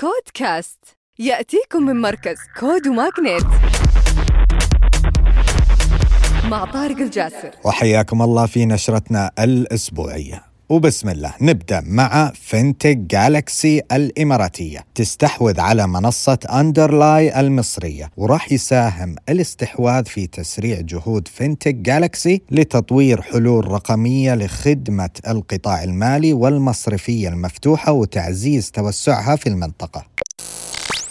CODE Cast يأتيكم من مركز CODE و MAGNiTT مع طارق الجاسر. وحياكم الله في نشرتنا الأسبوعية. وبسم الله نبدأ مع Fintech Galaxy الإماراتية. تستحوذ على منصة Underlie المصرية وراح يساهم الاستحواذ في تسريع جهود Fintech Galaxy لتطوير حلول رقمية لخدمة القطاع المالي والمصرفية المفتوحة وتعزيز توسعها في المنطقة.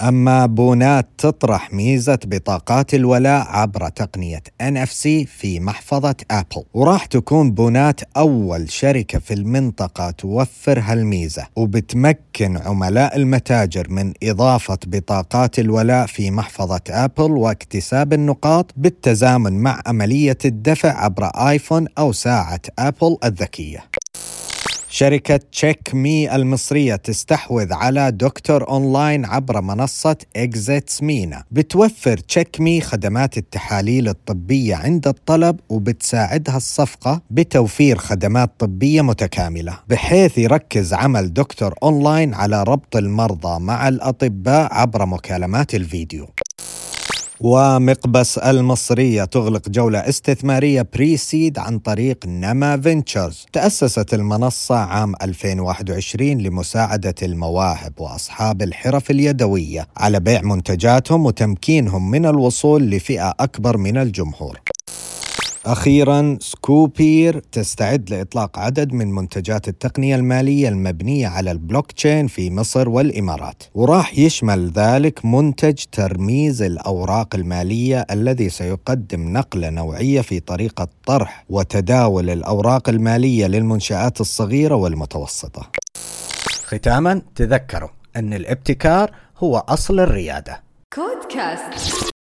أما بونات تطرح ميزة بطاقات الولاء عبر تقنية NFC في محفظة أبل وراح تكون بونات أول شركة في المنطقة توفر هالميزة وبتمكن عملاء المتاجر من إضافة بطاقات الولاء في محفظة أبل واكتساب النقاط بالتزامن مع عملية الدفع عبر آيفون أو ساعة أبل الذكية. شركة Check Me المصرية تستحوذ على Doctor Online عبر منصة Exits MENA بتوفر Check Me خدمات التحاليل الطبية عند الطلب وبتساعدها الصفقة بتوفير خدمات طبية متكاملة. بحيث يركز عمل Doctor Online على ربط المرضى مع الأطباء عبر مكالمات الفيديو. ومقبس المصرية تغلق جولة استثمارية pre-seed عن طريق نما Ventures تأسست المنصة عام 2021 لمساعدة المواهب وأصحاب الحرف اليدوية على بيع منتجاتهم وتمكينهم من الوصول لفئة أكبر من الجمهور. أخيرا Scopeer تستعد لإطلاق عدد من منتجات التقنية المالية المبنية على البلوك تشين في مصر والإمارات. وراح يشمل ذلك منتج ترميز الأوراق المالية الذي سيقدم نقلة نوعية في طريقة طرح وتداول الأوراق المالية للمنشآت الصغيرة والمتوسطة. ختاما تذكروا أن الابتكار هو أصل الريادة. كود كاست